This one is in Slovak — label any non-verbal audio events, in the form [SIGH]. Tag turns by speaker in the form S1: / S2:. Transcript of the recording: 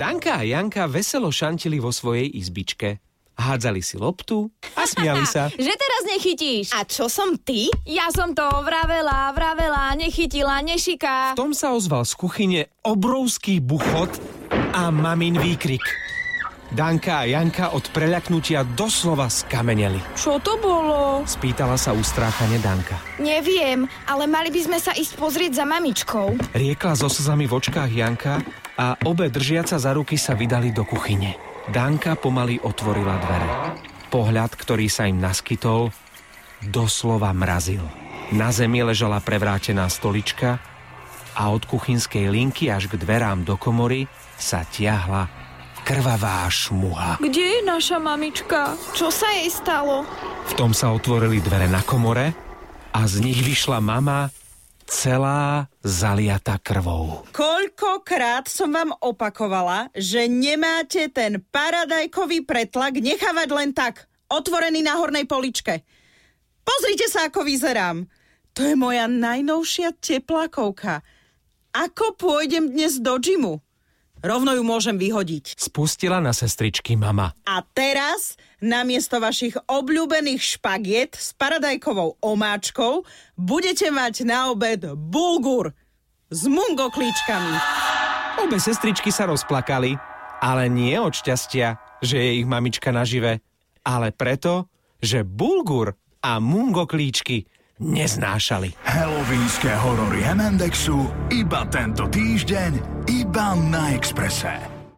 S1: Danka a Janka veselo šantili vo svojej izbičke. Hádzali si loptu a smiali sa. [LAUGHS]
S2: Že teraz nechytíš.
S3: A čo som ty?
S2: Ja som to vravela, vravela, nechytila, nešiká.
S1: V tom sa ozval z kuchyne obrovský buchot a mamin výkrik. Danka a Janka od preľaknutia doslova skameneli.
S2: Čo to bolo?
S1: Spýtala sa ustráchane Danka.
S3: Neviem, ale mali by sme sa ísť pozrieť za mamičkou.
S1: Riekla so slzami v očkách Janka a obe držiaca za ruky sa vydali do kuchyne. Danka pomaly otvorila dvere. Pohľad, ktorý sa im naskytol, doslova mrazil. Na zemi ležala prevrátená stolička a od kuchynskej linky až k dverám do komory sa tiahla krvavá šmuha.
S2: Kde je naša mamička?
S3: Čo sa jej stalo?
S1: V tom sa otvorili dvere na komore a z nich vyšla mama celá zaliata krvou.
S4: Koľkokrát som vám opakovala, že nemáte ten paradajkový pretlak nechávať len tak, otvorený na hornej poličke. Pozrite sa, ako vyzerám. To je moja najnovšia teplakovka. Ako pôjdem dnes do džimu? Rovno ju môžem vyhodiť.
S1: Spustila na sestričky mama.
S4: A teraz, namiesto vašich obľúbených špagiet s paradajkovou omáčkou, budete mať na obed bulgur s mungoklíčkami.
S1: Obe sestričky sa rozplakali, ale nie od šťastia, že je ich mamička nažive, ale preto, že bulgur a mungoklíčky neznášali.
S5: Halloweenské horory Hemendexu iba tento týždeň, iba na Exprese.